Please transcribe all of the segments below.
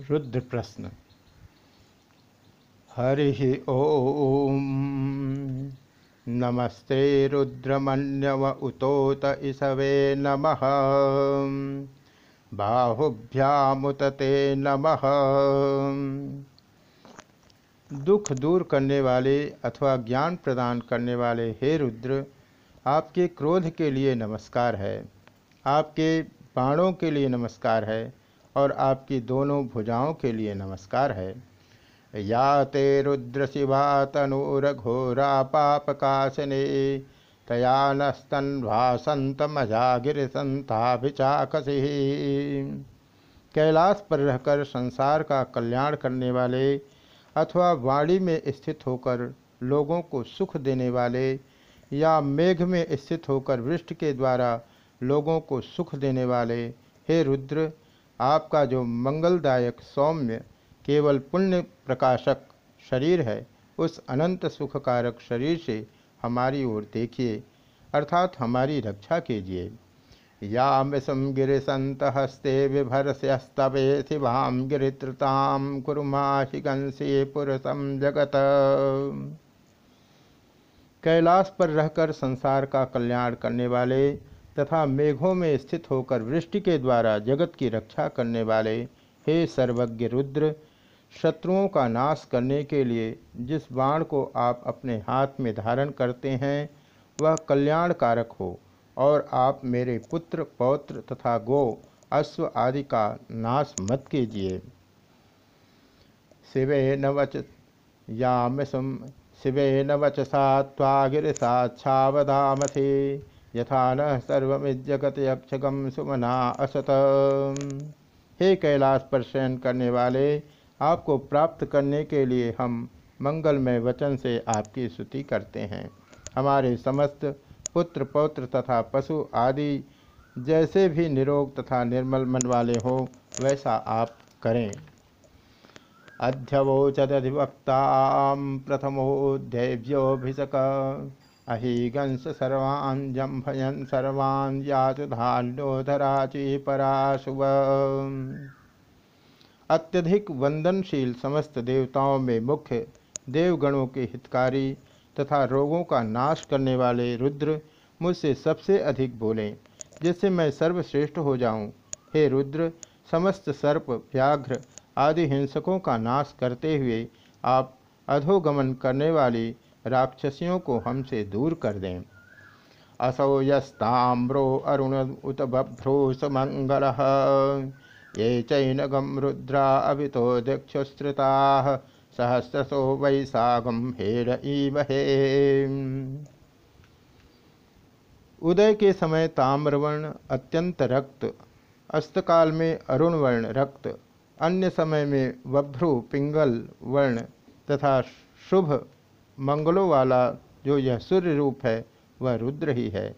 रुद्र प्रश्न। हरि ओम। नमस्ते रुद्रमण्यव उतोत इसवे नमः। बाहुभ्यामुत ते नमः। दुख दूर करने वाले अथवा ज्ञान प्रदान करने वाले हे रुद्र, आपके क्रोध के लिए नमस्कार है। आपके बाणों के लिए नमस्कार है। और आपकी दोनों भुजाओं के लिए नमस्कार है। या ते रुद्र शिवा तनुरघोरा पापकाशने तया नस्तन्वासंत मजागिर संताभिचाकसी। कैलाश पर रहकर संसार का कल्याण करने वाले अथवा वाणी में स्थित होकर लोगों को सुख देने वाले या मेघ में स्थित होकर वृष्टि के द्वारा लोगों को सुख देने वाले, हे रुद्र आपका जो मंगलदायक सौम्य, केवल पुण्य प्रकाशक शरीर है, उस अनंत सुखकारक शरीर से हमारी ओर देखिए, अर्थात हमारी रक्षा कीजिए। यामसम गिरिसंत हस्ते विभरस्यस्तवे शिवाम गिरित्रताम कुरुमाशिगंसे पुरुषम जगत। कैलाश पर रहकर संसार का कल्याण करने वाले तथा मेघों में स्थित होकर वृष्टि के द्वारा जगत की रक्षा करने वाले हे सर्वज्ञ रुद्र, शत्रुओं का नाश करने के लिए जिस बाण को आप अपने हाथ में धारण करते हैं, वह कल्याणकारक हो और आप मेरे पुत्र, पौत्र तथा गो, अश्व आदि का नाश मत कीजिए। शिवे न वच यामसुम शिवे न वचसा त्वागिरसाच्छावधामथे यथा न सर्वमिजगत यक्षगम सुमना असत। हे कैलाश पर शयन करने वाले, आपको प्राप्त करने के लिए हम मंगलमय वचन से आपकी स्तुति करते हैं। हमारे समस्त पुत्र, पौत्र तथा पशु आदि जैसे भी निरोग तथा निर्मल मन वाले हो, वैसा आप करें। अध्यवोचदिवक्ता प्रथमोध्यव्योभिषक अहिगंस सर्वान् जम्भयन् सर्वान् याचुधान्योधराचि पराशुव। अत्यधिक वंदनशील समस्त देवताओं में मुख्य देवगणों के हितकारी तथा रोगों का नाश करने वाले रुद्र मुझसे सबसे अधिक बोलें, जिससे मैं सर्वश्रेष्ठ हो जाऊँ। हे रुद्र, समस्त सर्प, व्याघ्र आदि हिंसकों का नाश करते हुए आप अधोगमन करने वाली राक्षसियों को हमसे दूर कर दें। असौ यस्ताम्रो अरुण उत बभ्रो सुमंगल ये चैनगम रुद्रा अभितो दक्षुश्रुता सहस्रसो वैशागम हेर ईमहे उदय के समय ताम्रवर्ण अत्यंत रक्त, अस्तकाल में अरुण वर्ण रक्त, अन्य समय में वभ्रु पिंगल वर्ण तथा शुभ मंगलों वाला जो यह सूर्य रूप है, वह रुद्र ही है।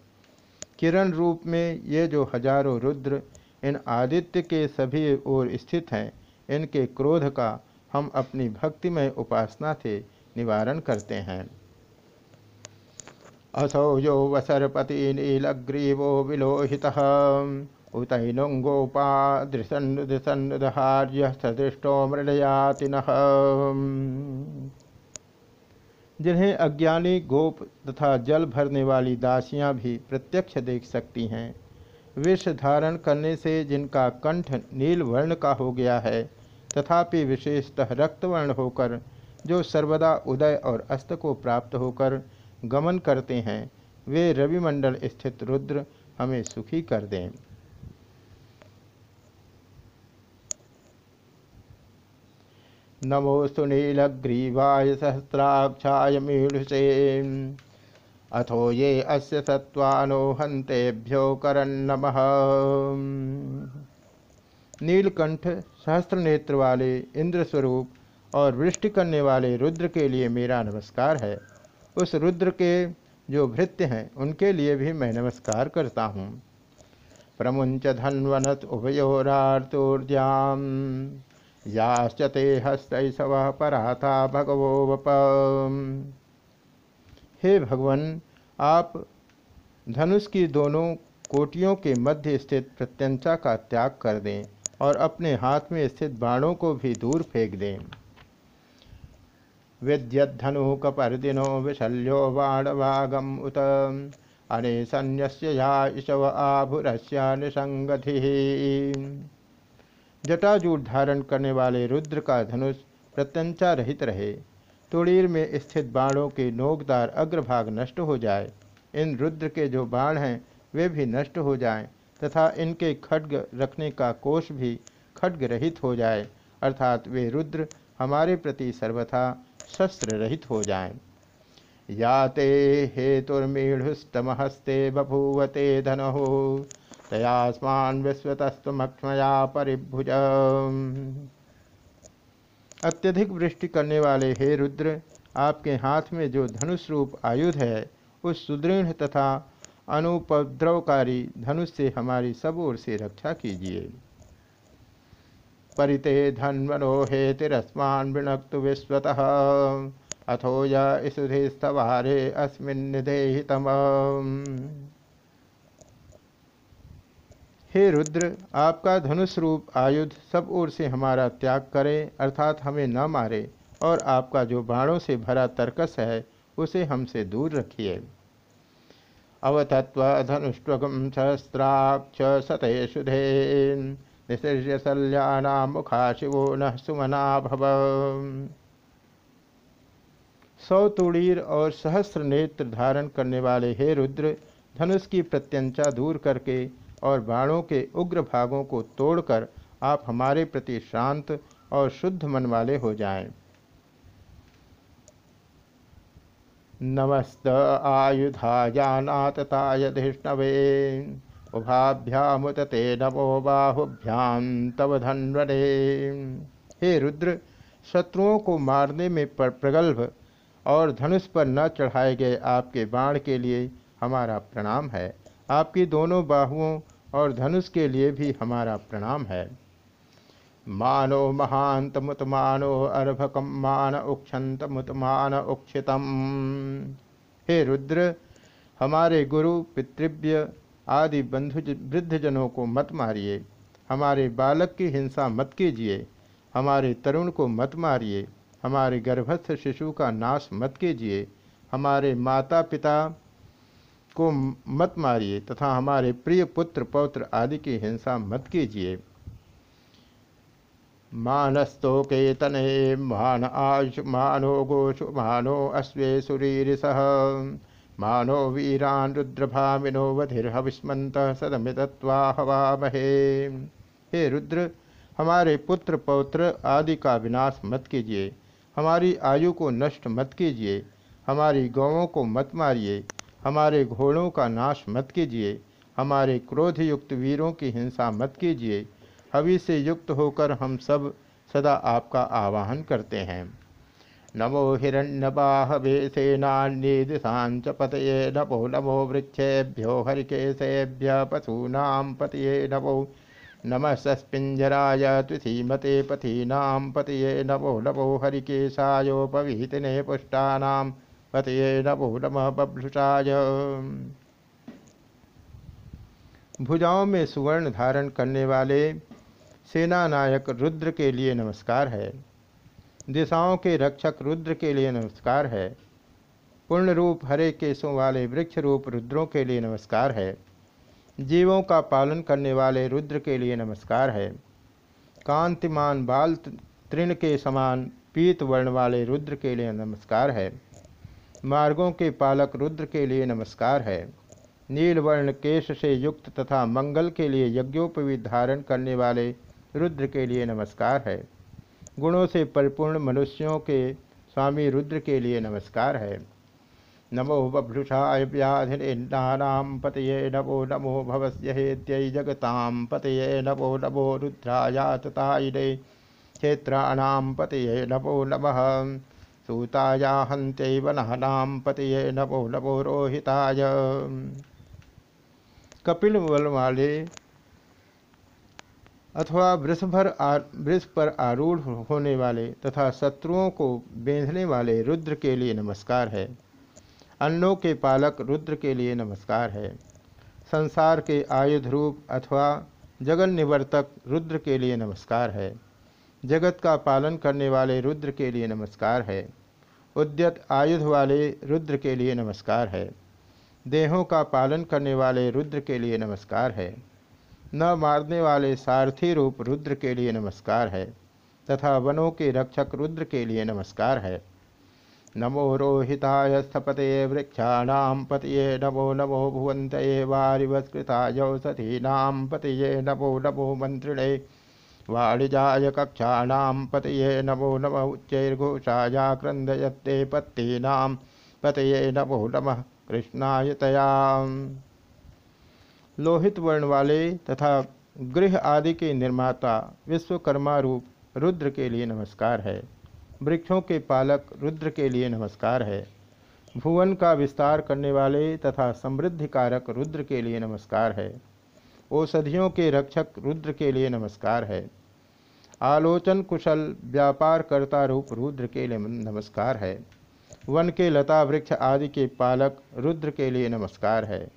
किरण रूप में ये जो हज़ारों रुद्र इन आदित्य के सभी ओर स्थित हैं, इनके क्रोध का हम अपनी भक्तिमय उपासना से निवारण करते हैं। असौ यो वसरपति नीलग्रीवो विलोहित उतैनुंगोपादृसन्नुदहार्य सदृष्टो मृडयाति जिन्हें अज्ञानी गोप तथा जल भरने वाली दासियाँ भी प्रत्यक्ष देख सकती हैं। विष धारण करने से जिनका कंठ नील वर्ण का हो गया है, तथापि विशेषतः रक्तवर्ण होकर, जो सर्वदा उदय और अस्त को प्राप्त होकर गमन करते हैं, वे रविमंडल स्थित रुद्र हमें सुखी कर दें। नमोस्तु नीलग्रीवाय सहस्राक्षाय मीढुषे अथो ये अस्य सत्वानो हंतेभ्यो करन्नम। नीलकंठ सहस्त्र नेत्र वाले इंद्र स्वरूप और वृष्टि करने वाले रुद्र के लिए मेरा नमस्कार है। उस रुद्र के जो भृत्य हैं, उनके लिए भी मैं नमस्कार करता हूँ। प्रमुंच धन्वनत उभयोरार्तोर्द्याम याश्चते हस्तैषव पराता भगवो हे भगवान, आप धनुष की दोनों कोटियों के मध्य स्थित प्रत्यंचा का त्याग कर दें और अपने हाथ में स्थित बाणों को भी दूर फेंक दें। विद्यधनु कपर्दिनो विशल्यो बाणवागम उत। अनेसन्यस्य या ईशव आभुरस्य निसंगति। जटाजूट धारण करने वाले रुद्र का धनुष प्रत्यंचा रहित रहे। तुड़ीर में स्थित बाणों के नोकदार अग्रभाग नष्ट हो जाए। इन रुद्र के जो बाण हैं, वे भी नष्ट हो जाएँ, तथा इनके खड्ग रखने का कोष भी खड्ग रहित हो जाए, अर्थात वे रुद्र हमारे प्रति सर्वथा शस्त्र रहित हो जाएँ। याते हेतुर्मीढ़ुस्तमहस्ते बभूवते धनो। तयास्मान परिभुज। अत्यधिक वृष्टि करने वाले हे रुद्र, आपके हाथ में जो धनुष रूप आयुध है, उस सुदृढ़ तथा अनुपद्रवकारी धनुष से हमारी सब ओर से रक्षा कीजिए। परिते धन्वनो हे तिरस्मान वृणक्तु विश्वतः अथो युधेस्तवारे अस्मिन्निधेहितम हे रुद्र, आपका धनुष रूप आयुध सब ओर से हमारा त्याग करे, अर्थात हमें न मारे, और आपका जो बाणों से भरा तर्कस है, उसे हमसे दूर रखिए। अवतत्व धनुष्वगम सहस्राक्ष सतयुधे निसृज्य शल्याना मुखा शिवो न सुमना भव। सौ तुड़ीर और सहस्र नेत्र धारण करने वाले हे रुद्र, धनुष की प्रत्यंचा दूर करके और बाणों के उग्र भागों को तोड़कर आप हमारे प्रति शांत और शुद्ध मन वाले हो जाएँ। नमस्त आयुधायानाततायधिष्णवे उभाभ्यामुत ते नमो बाहुभ्यां तव धन्वरे हे रुद्र, शत्रुओं को मारने में पर प्रगल्भ और धनुष पर न चढ़ाए गए आपके बाण के लिए हमारा प्रणाम है। आपकी दोनों बाहुओं और धनुष के लिए भी हमारा प्रणाम है। मानो महांत मुतमानो अर्भकम मान उक्षंत मुतमान उक्षितम। हे रुद्र, हमारे गुरु, पितृव्य, आदि बंधु वृद्धजनों को मत मारिए। हमारे बालक की हिंसा मत कीजिए। हमारे तरुण को मत मारिए। हमारे गर्भस्थ शिशु का नाश मत कीजिए। हमारे माता पिता को मत मारिए तथा हमारे प्रिय पुत्र, पौत्र आदि की हिंसा मत कीजिए। मानस्तोके तने मान आयुष्मानो गोषु मानो अश्वे सुरीरिसः मानो वीरान रुद्रभामिनो वधिर्हविस्मत सदमितत्वाहवामहे हे रुद्र, हमारे पुत्र, पौत्र आदि का विनाश मत कीजिए। हमारी आयु को नष्ट मत कीजिए। हमारी गौों को मत मारिए। हमारे घोड़ों का नाश मत कीजिए, हमारे क्रोधयुक्त वीरों की हिंसा मत कीजिए, हवि से युक्त होकर हम सब सदा आपका आवाहन करते हैं। नमो हिरण्यबाहवे सेनान्ये दिशांच पतये नमो नमो वृक्षेभ्यो हरिकेशेभ्य पशूनां पतये नमो नम सस्पिंजराय तुसीमते पथीनां पतये नमो नमो हरिकेशायोपवीतिने पुष्टानां पतये नमो नम बभ्लुषाय भुजाओं में सुवर्ण धारण करने वाले सेना नायक रुद्र के लिए नमस्कार है। दिशाओं के रक्षक रुद्र के लिए नमस्कार है। पूर्ण रूप हरे केसों वाले वृक्ष रूप रुद्रों के लिए नमस्कार है। जीवों का पालन करने वाले रुद्र के लिए नमस्कार है। कांतिमान बाल तृण के समान पीत वर्ण वाले रुद्र के लिए नमस्कार है। मार्गों के पालक रुद्र के लिए नमस्कार है। नीलवर्ण केश से युक्त तथा मंगल के लिए यज्ञोपवीत धारण करने वाले रुद्र के लिए नमस्कार है। गुणों से परिपूर्ण मनुष्यों के स्वामी रुद्र के लिए नमस्कार है। नमो बभ्रुषाय व्याधिनाम पतये नमो नमो भवस्य हेत्य जगतां पतये नमो नमो रुद्रायाततायिने क्षेत्राणां पतये नमो नमः। सूताया हन्त्यैव नहनां पतये नमो नमो रोहिताय। कपिल बल वाले अथवा वृषभर वृष पर आरूढ़ होने वाले तथा शत्रुओं को बेंधने वाले रुद्र के लिए नमस्कार है। अन्नों के पालक रुद्र के लिए नमस्कार है। संसार के आयुध रूप अथवा जगन निवर्तक रुद्र के लिए नमस्कार है। जगत का पालन करने वाले रुद्र के लिए नमस्कार है। उद्यत आयुध वाले रुद्र के लिए नमस्कार है। देहों का पालन करने वाले रुद्र के लिए नमस्कार है। न मारने वाले सारथी रूप रुद्र के लिए नमस्कार है, तथा वनों के रक्षक रुद्र के लिए नमस्कार है। नमो रोहिताय स्थपते वृक्षाणाम पतये नमो नमो भुवंत वारिवस्कृतायौषधीनाम पतये नमो नमो मंत्रिणे वाणिजाय कक्षाणाम पतये नमो नम उच्चैर्घोषाया क्रंदयत्ते पत्तीनाम पतये नमो नमः कृष्णाय लोहित वर्ण वाले तथा गृह आदि के निर्माता विश्वकर्मा रूप रुद्र के लिए नमस्कार है। वृक्षों के पालक रुद्र के लिए नमस्कार है। भुवन का विस्तार करने वाले तथा समृद्धि कारक रुद्र के लिए नमस्कार है। औषधियों के रक्षक रुद्र के लिए नमस्कार है। आलोचन कुशल व्यापार कर्ता रूप रुद्र के लिए नमस्कार है। वन के लता, वृक्ष आदि के पालक रुद्र के लिए नमस्कार है।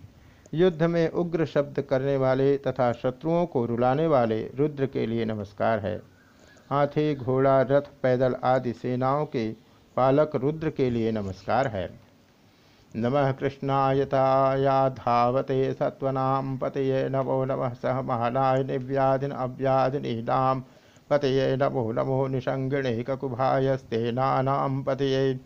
युद्ध में उग्र शब्द करने वाले तथा शत्रुओं को रुलाने वाले रुद्र के लिए नमस्कार है। हाथी, घोड़ा, रथ, पैदल आदि सेनाओं के पालक रुद्र के लिए नमस्कार है। नमः कृष्णायताया धावते सत्वनाम पतये नमो नमः सह महानाय निव्याधिन अव्याधिनीनाम पतये नमो नमो निषंगिणे ककुभायस्ते नानाम पतये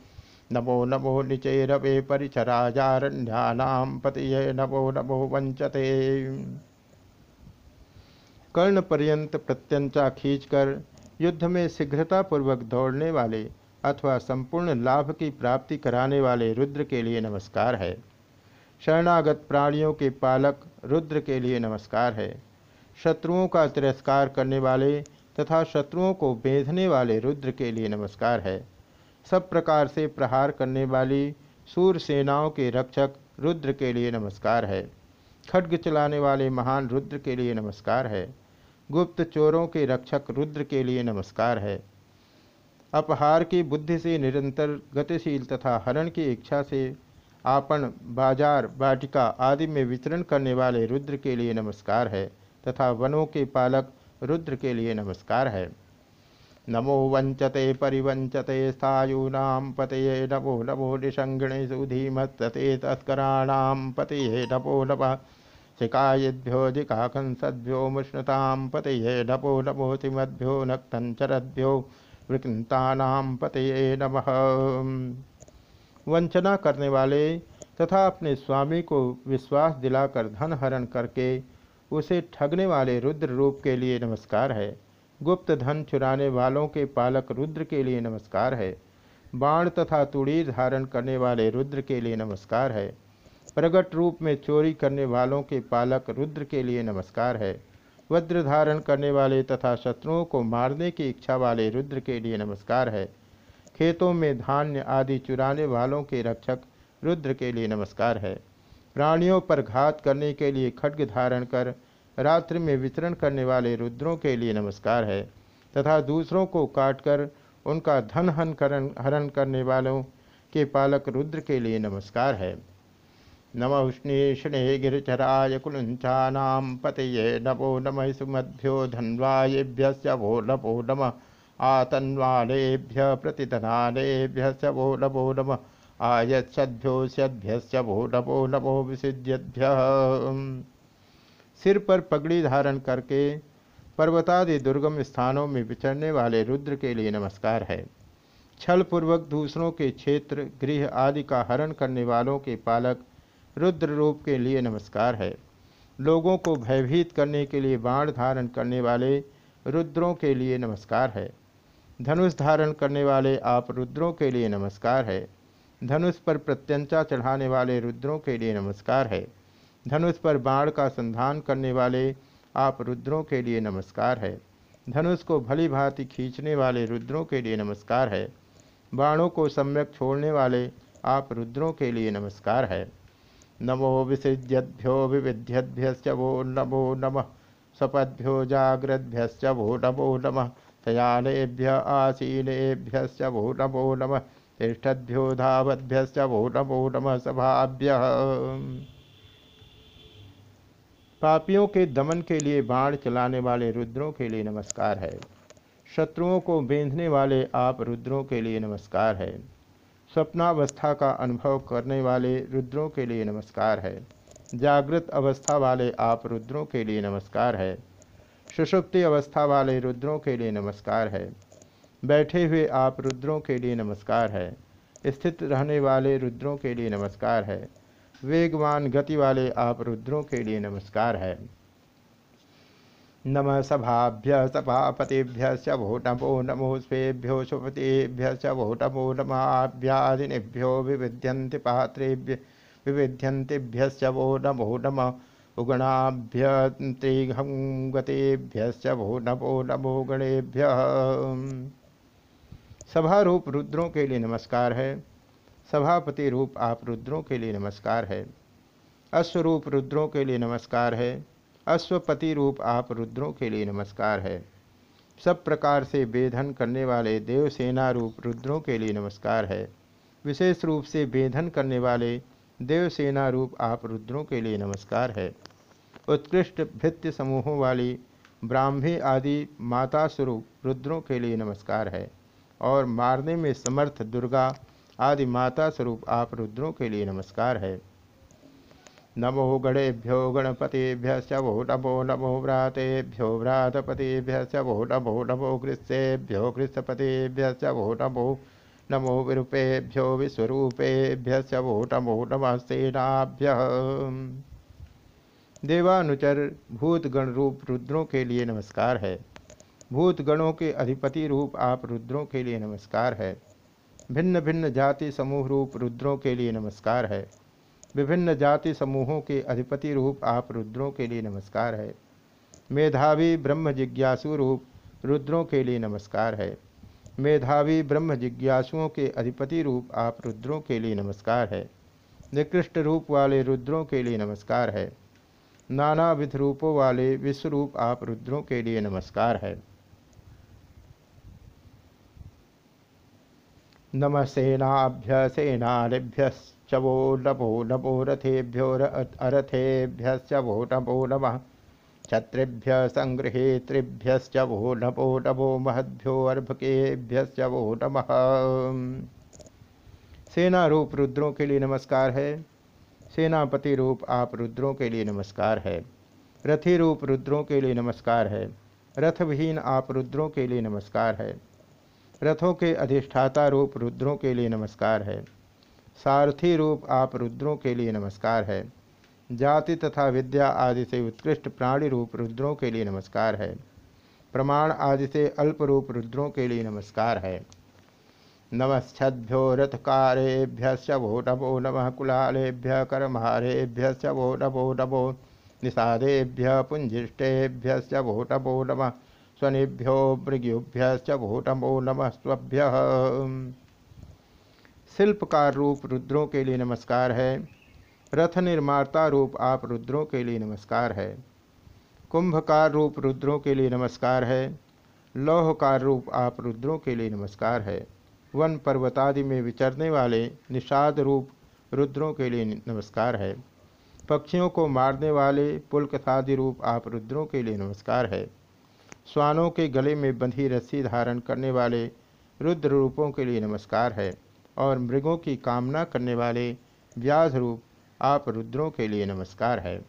नमो नमो निचेरवे परिचराजारण्यानाम पतिये नमो नमो वंचते कर्ण पर्यंत प्रत्यंचा खींचकर युद्ध में शीघ्रतापूर्वक दौड़ने वाले अथवा संपूर्ण लाभ की प्राप्ति कराने वाले रुद्र के लिए नमस्कार है। शरणागत प्राणियों के पालक रुद्र के लिए नमस्कार है। शत्रुओं का तिरस्कार करने वाले तथा शत्रुओं को बेधने वाले रुद्र के लिए नमस्कार है। सब प्रकार से प्रहार करने वाली सूर सेनाओं के रक्षक रुद्र के लिए नमस्कार है। खड्ग चलाने वाले महान रुद्र के लिए नमस्कार है। गुप्त चोरों के रक्षक रुद्र के लिए नमस्कार है। अपहार की बुद्धि से निरंतर गतिशील तथा हरण की इच्छा से आपन बाज़ार बाटिका आदि में वितरण करने वाले रुद्र के लिए नमस्कार है तथा वनों के पालक रुद्र के लिए नमस्कार है। नमो वंचते परिवंचते स्थायूनां पतये नमो नमो निषङ्गिणे सुधीमत्तते तस्कराणां पतये नमो नमः। शिकायद्भ्यो दिकाकंसद्भ्यो मुष्णतां पतये नमो नमो तिमद्भ्यो नक्तञ्चरद्भ्यो वृकंतानां पतये नमः। वंचना करने वाले तथा अपने स्वामी को विश्वास दिलाकर धन हरण करके उसे ठगने वाले रुद्र रूप के लिए नमस्कार है। गुप्त धन चुराने वालों के पालक रुद्र के लिए नमस्कार है। बाण तथा तुड़ीर धारण करने वाले रुद्र के लिए नमस्कार है। प्रगट रूप में चोरी करने वालों के पालक रुद्र के लिए नमस्कार है। वज्र धारण करने वाले तथा शत्रुओं को मारने की इच्छा वाले रुद्र के लिए नमस्कार है। खेतों में धान्य आदि चुराने वालों के रक्षक रुद्र के लिए नमस्कार है। प्राणियों पर घात करने के लिए खड्ग धारण कर रात्रि में वितरण करने वाले रुद्रों के लिए नमस्कार है, तथा दूसरों को काटकर उनका धन हन करण, हरण करने वालों के पालक रुद्र के लिए नमस्कार है। नम उष्णीष्णे गिरिचराय कुलुंचानाम पतये, नमो नम सुमभ्यो धन्वाएभ्य भो नमो नम, आतन्वालेभ्य प्रतिधनालेभ्य वो नमो नम। आयत्सद्भ्यो सद्भ्य भो नमो नमो विसिद्यभ्य सिर पर पगड़ी धारण करके पर्वतादि दुर्गम स्थानों में विचरने वाले रुद्र के लिए नमस्कार है। छल पूर्वक दूसरों के क्षेत्र, गृह आदि का हरण करने वालों के पालक रुद्र रूप के लिए नमस्कार है। लोगों को भयभीत करने के लिए बाण धारण करने वाले रुद्रों के लिए नमस्कार है। धनुष धारण करने वाले आप रुद्रों के लिए नमस्कार है। धनुष पर प्रत्यंचा चढ़ाने वाले रुद्रों के लिए नमस्कार है। धनुष पर बाण का संधान करने वाले आप रुद्रों के लिए नमस्कार है। धनुष को भली भांति खींचने वाले रुद्रों के लिए नमस्कार है। बाणों को सम्यक छोड़ने वाले आप रुद्रों के लिए नमस्कार है। नमो विसृज्यभ्यो विविध्यभ्य वो नमो नम, सपद्भ्यो जाग्रद्भ्य वो नमो नम शयानेभ्य आसीनेभ्य वो नमो नम। तिष्ठद्भ्यो धावद्भ्य वो नमो नम सभाभ्य पापियों के दमन के लिए बाण चलाने वाले रुद्रों के लिए नमस्कार है। शत्रुओं को बेंधने वाले आप रुद्रों के लिए नमस्कार है। स्वप्नावस्था का अनुभव करने वाले रुद्रों के लिए नमस्कार है। जागृत अवस्था वाले आप रुद्रों के लिए नमस्कार है। सुषुप्ति अवस्था वाले रुद्रों के लिए नमस्कार है। बैठे हुए आप रुद्रों के लिए नमस्कार है। स्थित रहने वाले रुद्रों के लिए नमस्कार है। वेगवान गति वाले आप रुद्रों के लिए नमस्कार है। नम सभाभ्य सभापतिभ्य भो नमो नमो स्वेभ्यो सुपतिभ्य भो नमो नमाभ्यादिनेभ्यो विविध्यन्ति पात्रेभ्य विविध्यन्तिभ्य वो नमो नम उगणाभ्यंत्रिघंगतेभ्य भो नमो नमो गणेभ्य। सभा रूप रुद्रों के लिए नमस्कार है। सभापति रूप आप रुद्रों के लिए नमस्कार है। अश्वरूप रुद्रों के लिए नमस्कार है। अश्वपति रूप आप रुद्रों के लिए नमस्कार है। सब प्रकार से बेधन करने वाले देवसेना रूप रुद्रों के लिए नमस्कार है। विशेष रूप से बेधन करने वाले देवसेना रूप आप रुद्रों के लिए नमस्कार है। उत्कृष्ट भृत्य समूहों वाली ब्राह्मी आदि माता स्वरूप रुद्रों के लिए नमस्कार है। और मारने में समर्थ दुर्गा आदि माता स्वरूप आप रुद्रों के लिए नमस्कार है। नमो गणेभ्यो गणपतिभ्य वो नमो नमो व्रातेभ्यो व्रातपतिभ्य वो नमो नमो कृष्येभ्यो कृष्णपतिभ्य वो नमो नमो विरूपेभ्यो विश्वरूपेभ्य वो नमो नमस्तेनाभ्य। देवानुचर भूत गण रूप रुद्रों के लिए नमस्कार है। भूत गणों के अधिपति रूप आप रुद्रों के लिए नमस्कार है। भिन्न भिन्न जाति समूह रूप रुद्रों के लिए नमस्कार है। विभिन्न जाति समूहों के अधिपति रूप आप रुद्रों के लिए नमस्कार है। मेधावी ब्रह्म जिज्ञासु रूप रुद्रों के लिए नमस्कार है। मेधावी ब्रह्म जिज्ञासुओं के अधिपति रूप आप रुद्रों के लिए नमस्कार है। निकृष्ट रूप वाले रुद्रों के लिए नमस्कार है। नाना विध रूपों वाले विश्वरूप आप रुद्रों के लिए नमस्कार है। नम सेनाभ्य सेनाभ्य वो नभो नमो रथेभ्यो अरथेभ्य वो नमो नम। छत्रेभ्य संगृहेतृभ्य वो नमो नमो महद्भ्यो अर्भकेभ्य वो नम। सेना रूप रुद्रों के लिए नमस्कार है। सेनापति रूप आप रुद्रों के लिए नमस्कार है। रथी रूप रुद्रों के लिए नमस्कार है। रथविहीन आप रुद्रों के लिए नमस्कार है। रथों के अधिष्ठाता रूप रुद्रों के लिए नमस्कार है। सारथी रूप आप रुद्रों के लिए नमस्कार है। जाति तथा विद्या आदि से उत्कृष्ट प्राणी रूप रुद्रों के लिए नमस्कार है। प्रमाण आदि से अल्प रूप रुद्रों के लिए नमस्कार है। नमश्छद्भ्यो रथकारेभ्य वो नमो नम कुलालेभ्य कर्महारेभ्य वो नमो नमो निषादेभ्य पुंजिष्टेभ्य वो नमो नमः स्वनिभ्यो मृग्युभ्य भो नमो नम स्वभ्य शिल्पकार रूप रुद्रों के लिए नमस्कार है। रथ निर्माता रूप आप रुद्रों के लिए नमस्कार है। कुंभकार रूप रुद्रों के लिए नमस्कार है। लौहकार रूप आप रुद्रों के लिए नमस्कार है। वन पर्वतादि में विचरने वाले निषाद रूप रुद्रों के लिए नमस्कार है। पक्षियों को मारने वाले पुलकथादि रूप आप रुद्रों के लिए नमस्कार है। स्वानों के गले में बंधी रस्सी धारण करने वाले रुद्र रूपों के लिए नमस्कार है और मृगों की कामना करने वाले व्याध रूप आप रुद्रों के लिए नमस्कार है।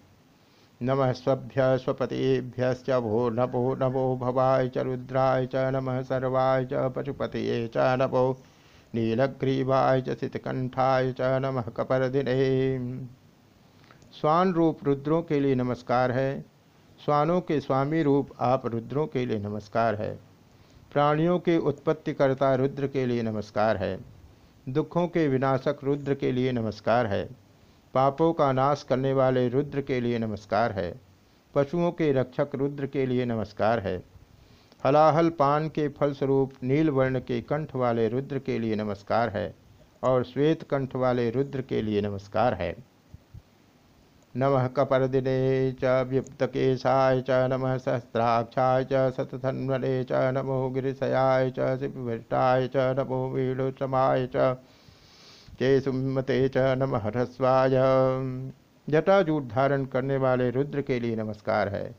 नमः स्वभ्य स्वपतिभ्य भो नभो नभो भवाय च रुद्राय च नम सर्वाय च पशुपत च नभो नीलग्रीवाय च सितकंठाय च नमः कपरदिने। स्वान रूप रुद्रों के लिए नमस्कार है। स्वानों के स्वामी रूप आप रुद्रों के लिए नमस्कार है। प्राणियों के उत्पत्तिकर्ता रुद्र के लिए नमस्कार है। दुखों के विनाशक रुद्र के लिए नमस्कार है। पापों का नाश करने वाले रुद्र के लिए नमस्कार है। पशुओं के रक्षक रुद्र के लिए नमस्कार है। हलाहल पान के फलस्वरूप नील वर्ण के कंठ वाले रुद्र के लिए नमस्कार है और श्वेत कंठ वाले रुद्र के लिए नमस्कार है। नमः कपर्दिने च व्युक्तकेशाय च नमः सहस्राक्षाय च च नमो गिरिशयाय च शिवभृष्टाय च नमो वीणुसमाय च च नमः ह्रस्वाय। जटाजूट धारण करने वाले रुद्र के लिए नमस्कार है।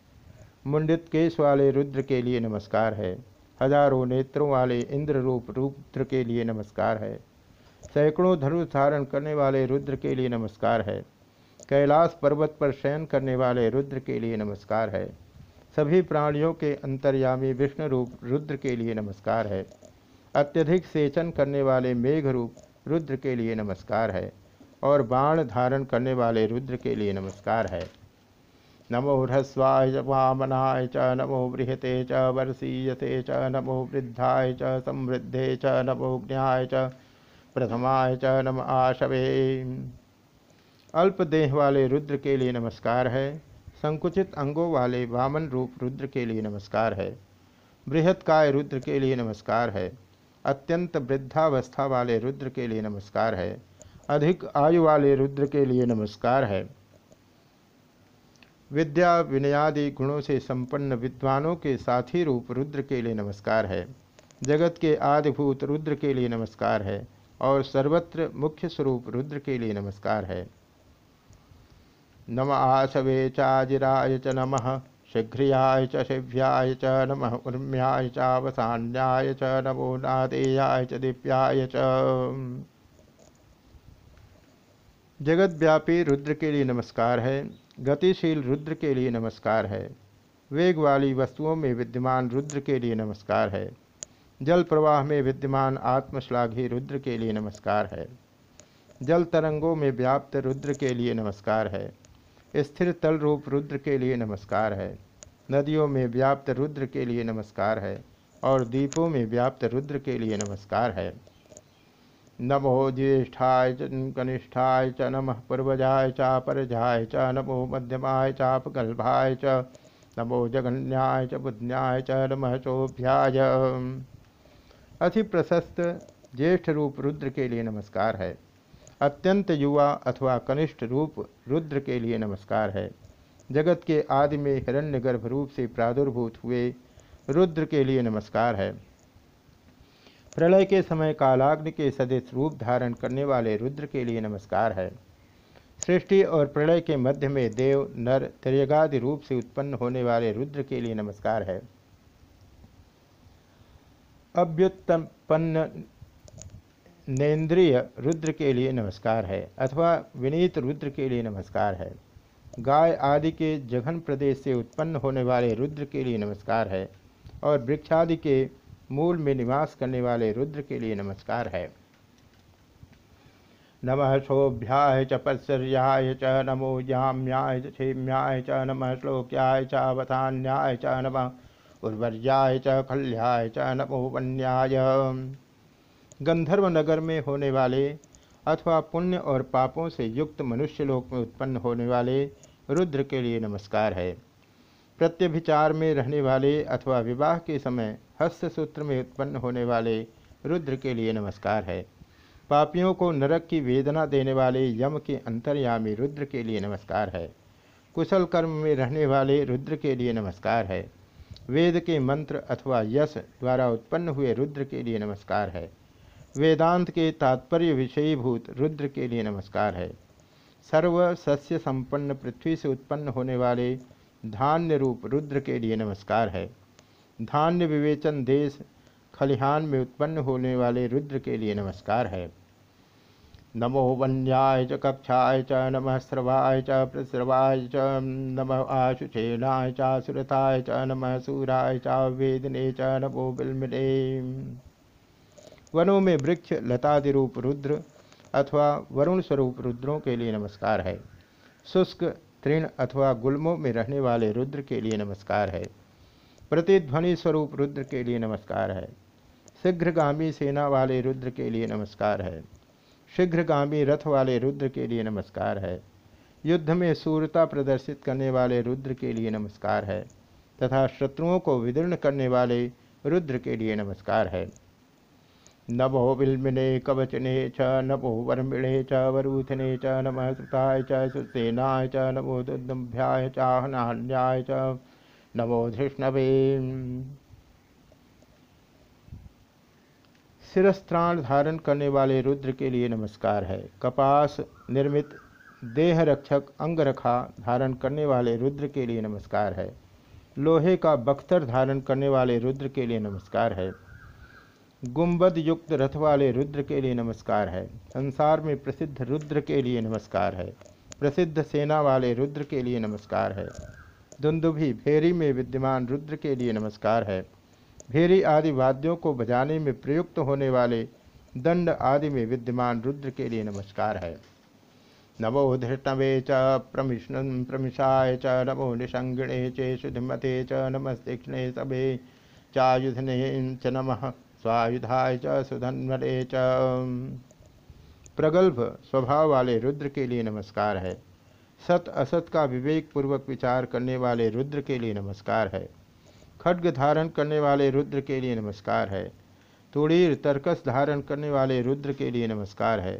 मुंडित केश वाले रुद्र के लिए नमस्कार है। हज़ारों नेत्रों वाले इंद्र रूप रुद्र के लिए नमस्कार है। सैकड़ों धनुष धारण करने वाले रुद्र के लिए नमस्कार है। कैलाश पर्वत पर शयन करने वाले रुद्र के लिए नमस्कार है। सभी प्राणियों के अंतर्यामी विष्णु रूप रुद्र के लिए नमस्कार है। अत्यधिक सेचन करने वाले मेघ रूप रुद्र के लिए नमस्कार है और बाण धारण करने वाले रुद्र के लिए नमस्कार है। नमो ह्रस्वाय वामनाय च, नमो बृहते च वर्षीयते च, नमो वृद्धाय च, समृद्धे च, नमो ज्ञाय च, प्रथमाय च, नम आशवे। अल्पदेह वाले रुद्र के लिए नमस्कार है। संकुचित अंगों वाले वामन रूप रुद्र के लिए नमस्कार है। बृहत्काय रुद्र के लिए नमस्कार है। अत्यंत वृद्धावस्था वाले रुद्र के लिए नमस्कार है। अधिक आयु वाले रुद्र के लिए नमस्कार है। विद्या विनयादि गुणों से संपन्न विद्वानों के साथी रूप रुद्र के लिए नमस्कार है। जगत के आदिभूत रुद्र के लिए नमस्कार है और सर्वत्र मुख्य स्वरूप रुद्र के लिए नमस्कार है। नम आसवे चाजिराय च नम। शीघ्रियाय च शिव्याय च नम। उर्म्याय चावसान्याय च नमो नादेयाय च दिव्याय च। जगतव्यापी रुद्र के लिए नमस्कार है। गतिशील रुद्र के लिए नमस्कार है। वेग वाली वस्तुओं में विद्यमान रुद्र के लिए नमस्कार है। जल प्रवाह में विद्यमान आत्मश्लाघी रुद्र के लिए नमस्कार है। जल तरंगों में व्याप्त रुद्र के लिए नमस्कार है। स्थिर तल रूप रुद्र के लिए नमस्कार है। नदियों में व्याप्त रुद्र के लिए नमस्कार है और दीपों में व्याप्त रुद्र के लिए नमस्कार है। नमो ज्येष्ठाय कनिष्ठाय च नम पूर्वजाय चापरजाय च नमो मध्यमाय चापगल्भाय च नमो जगन्याय च बुद्ध्याय च नम चोभ्याय। अति प्रशस्त ज्येष्ठ रूप रुद्र के लिए नमस्कार है। अत्यंत युवा अथवा कनिष्ठ रूप रुद्र के लिए नमस्कार है। जगत के आदि में हिरण्यगर्भ रूप से प्रादुर्भूत हुए रुद्र के लिए नमस्कार है। प्रलय के समय कालाग्नि के सदस्य रूप धारण करने वाले रुद्र के लिए नमस्कार है। सृष्टि और प्रलय के मध्य में देव, नर, त्रियगादि रूप से उत्पन्न होने वाले रुद्र के लिए नमस्कार है। अभ्युत्पन्न नेन्द्रिय रुद्र के लिए नमस्कार है, अथवा विनीत रुद्र के लिए नमस्कार है। गाय आदि के जघन प्रदेश से उत्पन्न होने वाले रुद्र के लिए नमस्कार है, और वृक्षादि के मूल में निवास करने वाले रुद्र के लिए नमस्कार है। नम शोभ्याय च पत्सर्याय च नमो जाम्याय क्षेम्याय च नम श्लोक्याय च च नम उर्वर्याय च खल्याय च नमो वन्याय। गंधर्व नगर में होने वाले अथवा पुण्य और पापों से युक्त मनुष्यलोक में उत्पन्न होने वाले रुद्र के लिए नमस्कार है। प्रत्यभिचार में रहने वाले अथवा विवाह के समय हस्त सूत्र में उत्पन्न होने वाले रुद्र के लिए नमस्कार है। पापियों को नरक की वेदना देने वाले यम के अंतर्यामी रुद्र के लिए नमस्कार है। कुशल कर्म में रहने वाले रुद्र के लिए नमस्कार है। वेद के मंत्र अथवा यश द्वारा उत्पन्न हुए रुद्र के लिए नमस्कार है। वेदांत के तात्पर्य विषयीभूत रुद्र के लिए नमस्कार है। सर्व सस्य संपन्न पृथ्वी से उत्पन्न होने वाले धान्य रूप रुद्र के लिए नमस्कार है। धान्य विवेचन देश खलिहान में उत्पन्न होने वाले रुद्र के लिए नमस्कार है। नमो वन्याय च कक्षाय च, नम स्रवाय च, प्रस्रवाय च, नम आशुषेणाय चासुरताय च, नम सूराय च, वेदने च, नमो बिलमिने वनों में वृक्ष लतादि रूप रुद्र अथवा वरुण स्वरूप रुद्रों के लिए नमस्कार है। शुष्क, तृण अथवा गुल्मों में रहने वाले रुद्र के लिए नमस्कार है। प्रतिध्वनि स्वरूप रुद्र के लिए नमस्कार है। शीघ्रगामी सेना वाले रुद्र के लिए नमस्कार है। शीघ्रगामी रथ वाले रुद्र के लिए नमस्कार है। युद्ध में सूरता प्रदर्शित करने वाले रुद्र के लिए नमस्कार है। तथा शत्रुओं को विदीर्ण करने वाले रुद्र के लिए नमस्कार है। नभो बिल्मिने कवचने च नभो वर्मिणे च वरूथने च, नम सुताय च, सुसेनाय च, नमो दुर्दम्भ्याय च हनान्याय च। नमो धृष्णवे। शिरस्त्राण धारण करने वाले रुद्र के लिए नमस्कार है। कपास निर्मित देह रक्षक अंग रखा धारण करने वाले रुद्र के लिए नमस्कार है। लोहे का बख्तर धारण करने वाले रुद्र के लिए नमस्कार है। गुंबद युक्त रथ वाले रुद्र के लिए नमस्कार है। संसार में प्रसिद्ध रुद्र के लिए नमस्कार है। प्रसिद्ध सेना वाले रुद्र के लिए नमस्कार है। दुंदुभी भेरी में विद्यमान रुद्र के लिए नमस्कार है। भेरी आदि वाद्यों को बजाने में प्रयुक्त होने वाले दंड आदि में विद्यमान रुद्र के लिए नमस्कार है। नमो धृष्णवे च प्रमिष्ण प्रमिषाय च, नमो निषंगिणे चे शुधिमते च नमस्तीक्षणे सभे, चायुधने च नमः। स्वायुधाय च सुधन्वरे च। प्रगल्भ स्वभाव वाले रुद्र के लिए नमस्कार है। सत असत का विवेक पूर्वक विचार करने वाले रुद्र के लिए नमस्कार है। खड्ग धारण करने वाले रुद्र के लिए नमस्कार है। तुड़ीर तर्कस धारण करने वाले रुद्र के लिए नमस्कार है।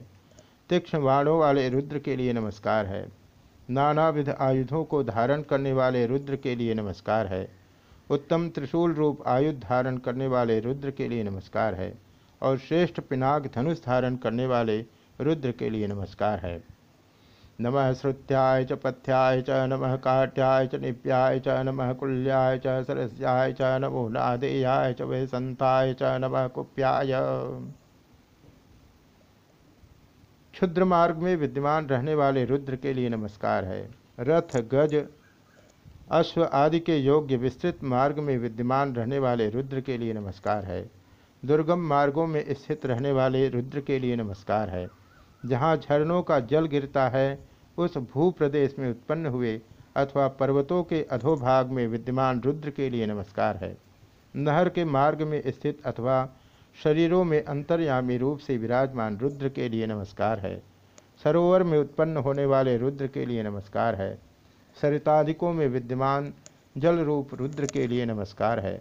तीक्ष्ण बाणों वाले रुद्र के लिए नमस्कार है। नानाविध आयुधों को धारण करने वाले रुद्र के लिए नमस्कार है। उत्तम त्रिशूल रूप आयुध धारण करने वाले रुद्र के लिए नमस्कार है और श्रेष्ठ पिनाक धनुष धारण करने वाले रुद्र के लिए नमस्कार है। नमः श्रुत्याय च पथ्याय च, नमः काट्याय च, निप्याय च, नमः कुल्याय च, सरस्याय च, नमो नादेयाय च वैसंताय च, नमः कुप्याय। क्षुद्र मार्ग में विद्यमान रहने वाले रुद्र के लिए नमस्कार है। रथ, गज अश्व आदि के योग्य विस्तृत मार्ग में विद्यमान रहने वाले रुद्र के लिए नमस्कार है। दुर्गम मार्गों में स्थित रहने वाले रुद्र के लिए नमस्कार है। जहाँ झरनों का जल गिरता है, उस भू प्रदेश में उत्पन्न हुए अथवा पर्वतों के अधोभाग में विद्यमान रुद्र के लिए नमस्कार है। नहर के मार्ग में स्थित अथवा शरीरों में अंतर्यामी रूप से विराजमान रुद्र के लिए नमस्कार है। सरोवर में उत्पन्न होने वाले रुद्र के लिए नमस्कार है। सरितादिकों में विद्यमान जल रूप रुद्र के लिए नमस्कार है।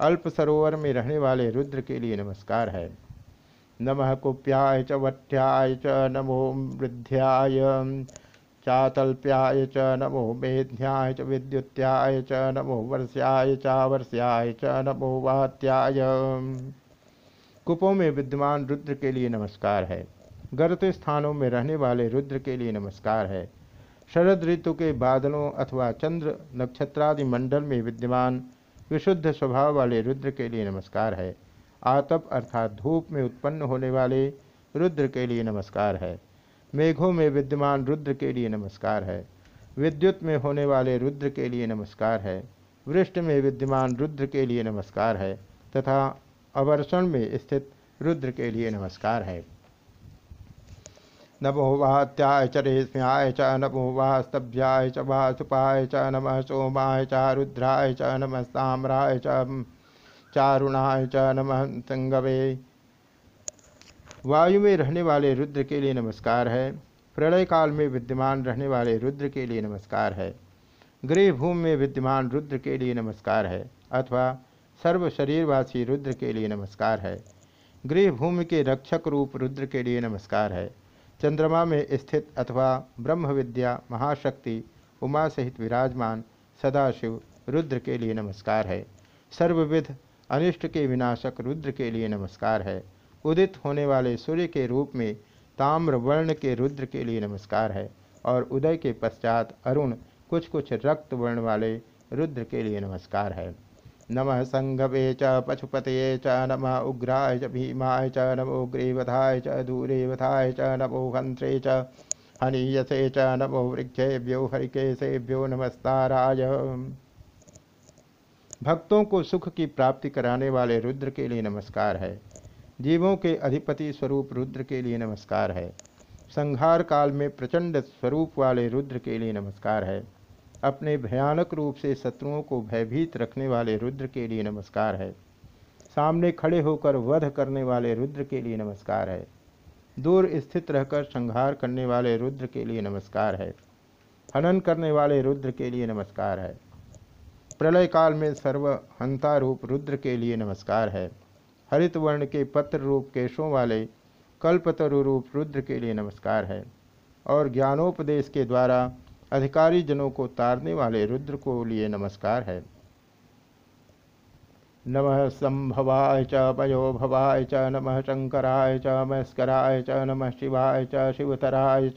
अल्प सरोवर में रहने वाले रुद्र के लिए नमस्कार है। नमः कुप्याय च वट्याय च नमो वृद्ध्याय, चातल्प्याय च नमो मेध्याय च, विद्युत्याय च नमो वर्ष्याय चावर्ष्याय च नमो वात्याय। कुपों में विद्यमान रुद्र के लिए नमस्कार है। गर्त स्थानों में रहने वाले रुद्र के लिए नमस्कार है। शरद ऋतु के बादलों अथवा चंद्र नक्षत्रादि मंडल में विद्यमान विशुद्ध स्वभाव वाले रुद्र के लिए नमस्कार है। आतप अर्थात धूप में उत्पन्न होने वाले रुद्र के लिए नमस्कार है। मेघों में विद्यमान रुद्र के लिए नमस्कार है। विद्युत में होने वाले रुद्र के लिए नमस्कार है। वृष्ट में विद्यमान रुद्र के लिए नमस्कार है तथा अवर्षण में स्थित रुद्र के लिए नमस्कार है। नमो वात्याय च रेश्म्याय च नमो वास्तभ्याय च वासुपाय च नम सोमाय च रुद्राय च नम साम्राय च चारुणाय च नमः संगवे। वायु में रहने वाले रुद्र के लिए नमस्कार है। प्रलय काल में विद्यमान रहने वाले रुद्र के लिए नमस्कार है। गृह भूमि में विद्यमान रुद्र के लिए नमस्कार है, अथवा सर्व शरीरवासी रुद्र के लिए नमस्कार है। गृह भूमि के रक्षक रूप रुद्र के लिए नमस्कार है। चंद्रमा में स्थित अथवा ब्रह्म विद्या महाशक्ति उमा सहित विराजमान सदाशिव रुद्र के लिए नमस्कार है। सर्वविध अनिष्ट के विनाशक रुद्र के लिए नमस्कार है। उदित होने वाले सूर्य के रूप में ताम्र वर्ण के रुद्र के लिए नमस्कार है और उदय के पश्चात अरुण कुछ कुछ रक्त वर्ण वाले रुद्र के लिए नमस्कार है। नमः संघवे च पशुपत च नम उग्राय च भीमाय च नमो ग्रीवधाय च दूरेवधाय च नमो हंत्रे च हनीयसे च नमो वृक्षेभ्यो हरिकेशेभ्यो नमस्ताराय। भक्तों को सुख की प्राप्ति कराने वाले रुद्र के लिए नमस्कार है। जीवों के अधिपति स्वरूप रुद्र के लिए नमस्कार है। संहार काल में प्रचंड स्वरूप वाले रुद्र के लिए नमस्कार है। अपने भयानक रूप से शत्रुओं को भयभीत रखने वाले रुद्र के लिए नमस्कार है। सामने खड़े होकर वध करने वाले रुद्र के लिए नमस्कार है। दूर स्थित रहकर संहार करने वाले रुद्र के लिए नमस्कार है। हनन करने वाले रुद्र के लिए नमस्कार है। प्रलय काल में सर्वहंता रूप रुद्र के लिए नमस्कार है। हरित वर्ण के पत्र रूप केशों वाले कल्पतरु रूप रुद्र के लिए नमस्कार है। और ज्ञानोपदेश के द्वारा अधिकारी जनों को तारने वाले रुद्र को लिए नमस्कार है। नमः संभवाय च पयो भवाय च, नमः शंकराय च मस्कराय च, नमः शिवाय च, शिवतराय च।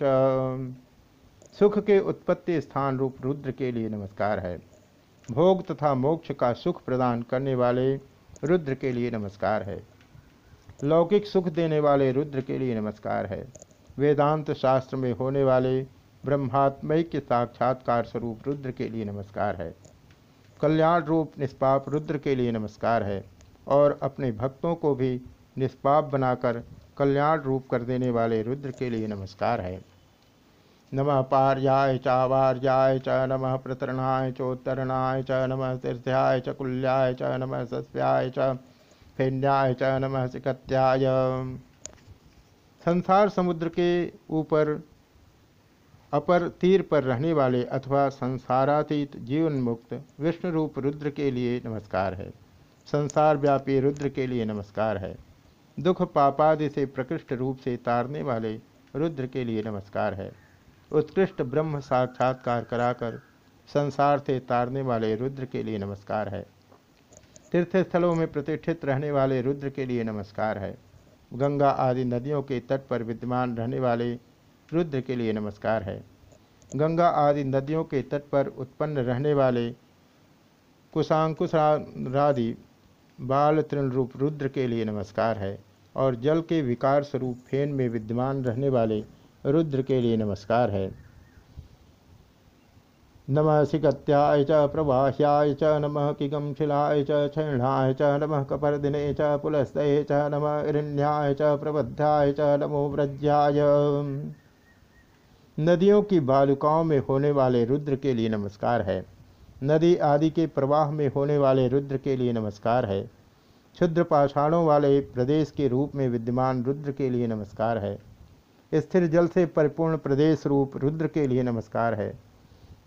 सुख के उत्पत्ति स्थान रूप रुद्र के लिए नमस्कार है। भोग तथा मोक्ष का सुख प्रदान करने वाले रुद्र के लिए नमस्कार है। लौकिक सुख देने वाले रुद्र के लिए नमस्कार है। वेदांत शास्त्र में होने वाले ब्रह्मात्मय के साक्षात्कार स्वरूप रुद्र के लिए नमस्कार है। कल्याण रूप निष्पाप रुद्र के लिए नमस्कार है और अपने भक्तों को भी निष्पाप बनाकर कल्याण रूप कर देने वाले रुद्र के लिए नमस्कार है। नमः पार्याय चावार्याय च, नमः प्रतरणाय चोत्तरणाय च, नमः तीर्थ्याय च, कुल्याय च, नमः सस्याय च, फेन्याय च, नमः सिकत्याय। संसार समुद्र के ऊपर अपर तीर पर रहने वाले अथवा संसारातीत जीवन मुक्त विष्णु रूप रुद्र के लिए नमस्कार है। संसार व्यापी रुद्र के लिए नमस्कार है। दुख पापादि से प्रकृष्ट रूप से तारने वाले रुद्र के लिए नमस्कार है। उत्कृष्ट ब्रह्म साक्षात्कार कराकर संसार से तारने वाले रुद्र के लिए नमस्कार है। तीर्थस्थलों में प्रतिष्ठित रहने वाले रुद्र के लिए नमस्कार है। गंगा आदि नदियों के तट पर विद्यमान रहने वाले रुद्र के लिए नमस्कार है। गंगा आदि नदियों के तट पर उत्पन्न रहने वाले कुशांकुशादि बाल तृण रूप रुद्र के लिए नमस्कार है और जल के विकार स्वरूप फेन में विद्यमान रहने वाले रुद्र के लिए नमस्कार है। नम सिकत्याय च प्रवाह्याय च नम किगमशिलाय च क्षणाय च नम कपर्दिने च पुलस्तये च नम इरण्याय च प्रबद्धाय च नमो व्रज्याय। नदियों की बालुकाओं में होने वाले रुद्र के लिए नमस्कार है। नदी आदि के प्रवाह में होने वाले रुद्र के लिए नमस्कार है। क्षुद्र पाषाणों वाले प्रदेश के रूप में विद्यमान रुद्र के लिए नमस्कार है। स्थिर जल से परिपूर्ण प्रदेश रूप रुद्र के लिए नमस्कार है।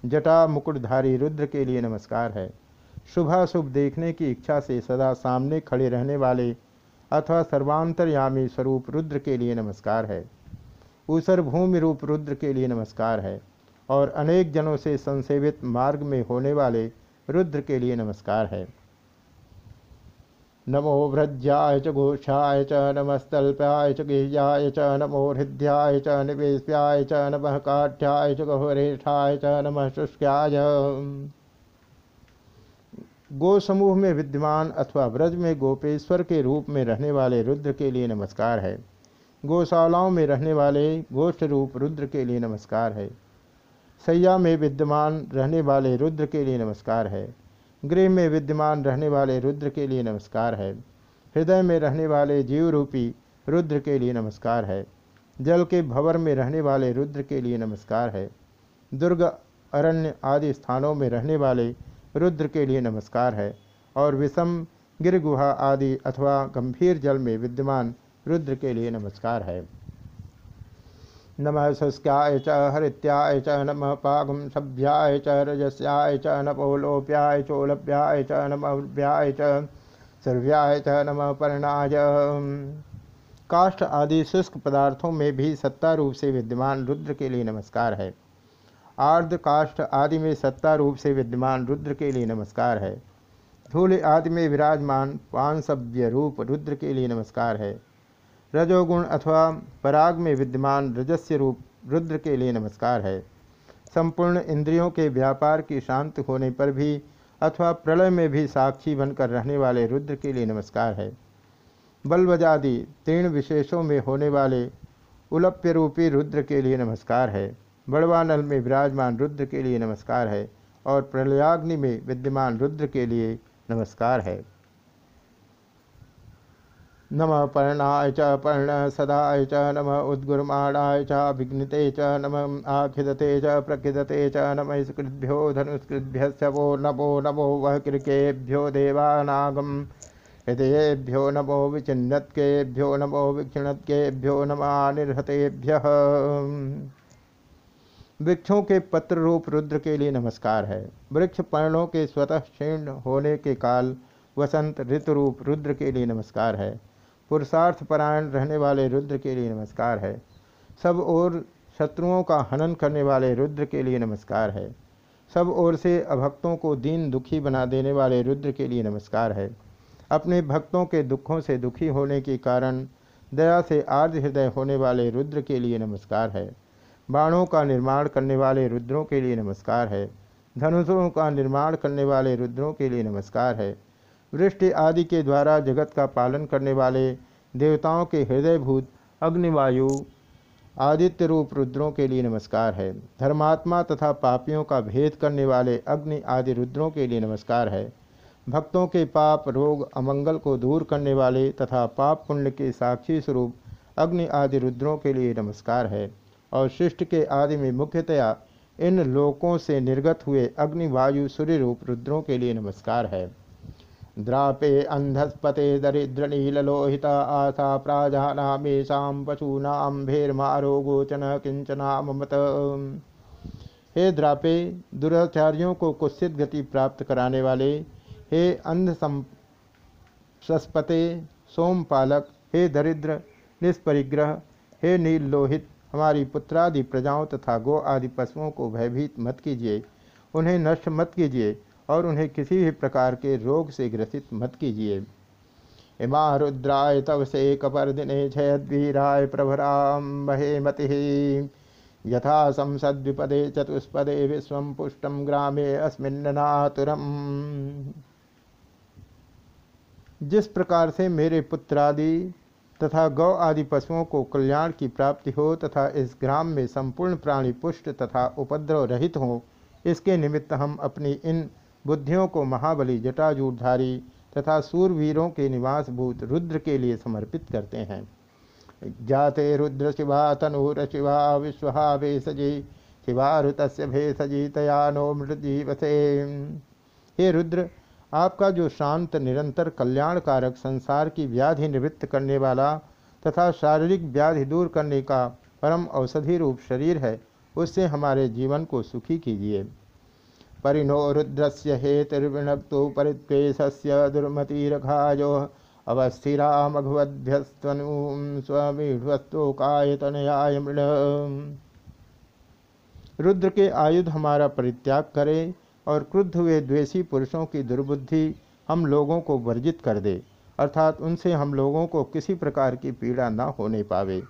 जटा मुकुटधारी रुद्र के लिए नमस्कार है। शुभाशुभ देखने की इच्छा से सदा सामने खड़े रहने वाले अथवा सर्वांतरयामी स्वरूप रुद्र के लिए नमस्कार है। ऊसर भूमि रूप रुद्र के लिए नमस्कार है और अनेक जनों से संसेवित मार्ग में होने वाले रुद्र के लिए नमस्कार है। नमो भ्रज्याय च घोषाय च नमस्तल्प्याय च गिह्याय च, नमो हृद्याय च, निवेश्याय च, नमः काठ्याय च, गहरेठाय च, नमः शुष्क्याय गो समूह में विद्यमान अथवा व्रज में गोपेश्वर के रूप में रहने वाले रुद्र के लिए नमस्कार है। गौशालाओं में रहने वाले गोष्ठ रूप रुद्र के लिए नमस्कार है। सैया में विद्यमान रहने वाले रुद्र के लिए नमस्कार है। गृह में विद्यमान रहने वाले रुद्र के लिए नमस्कार है। हृदय में रहने वाले जीव रूपी रुद्र के लिए नमस्कार है। जल के भवर में रहने वाले रुद्र के लिए नमस्कार है। दुर्ग, अरण्य आदि स्थानों में रहने वाले रुद्र के लिए नमस्कार है। और विषम गिर गुहा आदि अथवा गंभीर जल में विद्यमान रुद्र के लिए नमस्कार है। नम शुष्क्याय च, हरित्याय च, नम पागम सभ्याय च, रजस्याय च नपोलोप्याय चोलभ्याय च नमभ्याय च, सर्व्याय च, नम पर्णाय। काष्ठ आदि शुष्क पदार्थों में भी सत्ता रूप से विद्यमान रुद्र के लिए नमस्कार है। आर्द्र काष्ठ आदि में सत्ता रूप से विद्यमान रुद्र के लिए नमस्कार है। धूल आदि में विराजमान पांसव्य रूप रुद्र के लिए नमस्कार है। रजोगुण अथवा पराग में विद्यमान रजस्य रूप रुद्र के लिए नमस्कार है। संपूर्ण इंद्रियों के व्यापार की शांत होने पर भी अथवा प्रलय में भी साक्षी बनकर रहने वाले रुद्र के लिए नमस्कार है। बलवजादि तीर्ण विशेषों में होने वाले उलप्य रूपी रुद्र के लिए नमस्कार है। बड़वानल में विराजमान रुद्र के लिए नमस्कार है और प्रलयाग्नि में विद्यमान रुद्र के लिए नमस्कार है। नम पर्णाय च पर्ण सदाय च नम उद्गुर्माणाय च च नम आखिदते च प्रखिदते च नम स्कृभ्यो धनुष्कृभ्य वो नमो नमो वह कृकेभ्यो देवानागम हृदयेभ्यो नमो विचिन्नत्केभ्यो नमो विक्षिणत्केभ्यो नमानिर्हतेभ्य वृक्षों के पत्र रूप रुद्र के लिए नमस्कार है। वृक्ष पर्णों के स्वतः क्षीर्ण होने के काल वसंत ऋतु रूप रुद्र के लिए नमस्कार है। पुरुषार्थ परायण रहने वाले रुद्र के लिए नमस्कार है। सब ओर शत्रुओं का हनन करने वाले रुद्र के लिए नमस्कार है। सब ओर से अभक्तों को दीन दुखी बना देने वाले रुद्र के लिए नमस्कार है। अपने भक्तों के दुखों से दुखी होने के कारण, दया से आर्द्र हृदय होने वाले रुद्र के लिए नमस्कार है। बाणों का निर्माण करने वाले रुद्रों के लिए नमस्कार है। धनुषों का निर्माण करने वाले रुद्रों के लिए नमस्कार है। वृष्टि आदि के द्वारा जगत का पालन करने वाले देवताओं के हृदयभूत अग्निवायु आदित्य रूप रुद्रों के लिए नमस्कार है। धर्मात्मा तथा पापियों का भेद करने वाले अग्नि आदि रुद्रों के लिए नमस्कार है। भक्तों के पाप, रोग, अमंगल को दूर करने वाले तथा पाप पुण्य के साक्षी स्वरूप अग्नि आदि रुद्रों के लिए नमस्कार है। और शिष्ट के आदि में मुख्यतया इन लोकों से निर्गत हुए अग्नि वायु सूर्य रूप रुद्रों के लिए नमस्कार है। द्रापे अंधस्पते दरिद्रनीलोहित आशा प्राजानामेशा पशूनाम भेर्मारो गोचन किंचना ममत हे द्रापे, दुराचार्यों को कुत्सित गति प्राप्त कराने वाले, हे अंध सस्पते सोमपालक, हे दरिद्र, निष्परिग्रह, हे नील लोहित हमारी पुत्रादि प्रजाओं तथा गो आदि पशुओं को भयभीत मत कीजिए, उन्हें नष्ट मत कीजिए और उन्हें किसी भी प्रकार के रोग से ग्रसित मत कीजिए। इमा रुद्राय तव से कपर दिने जयद्वीराय प्रभराम महे मति। यथा संसद्विपदे चतुष्पदे विश्व पुष्टम ग्रामे अस्मिन्नातुरम जिस प्रकार से मेरे पुत्रादि तथा गौ आदि पशुओं को कल्याण की प्राप्ति हो तथा इस ग्राम में संपूर्ण प्राणी पुष्ट तथा उपद्रव रहित हो, इसके निमित्त हम अपनी इन बुद्धियों को महाबली जटाजूटधारी तथा सूरवीरों के निवासभूत रुद्र के लिए समर्पित करते हैं। जाते रुद्र शिवा तनूर शिवा विश्वा भेषजी शिवारुत भेषजी, तया नो मृजीवसे हे रुद्र, आपका जो शांत, निरंतर, कल्याणकारक संसार की व्याधि निवृत्त करने वाला तथा शारीरिक व्याधि दूर करने का परम औषधि रूप शरीर है, उससे हमारे जीवन को सुखी कीजिए। परिणो रुद्रस्य हेतुर्विणक्तो परित्वेशस्य अवस्थिरा मघवद्भ्यस्तनूं स्वमीढ्वस्तोकायतनयाय मृण रुद्र के आयुध हमारा परित्याग करे और क्रुद्ध हुए द्वेषी पुरुषों की दुर्बुद्धि हम लोगों को वर्जित कर दे, अर्थात उनसे हम लोगों को किसी प्रकार की पीड़ा न होने पावे।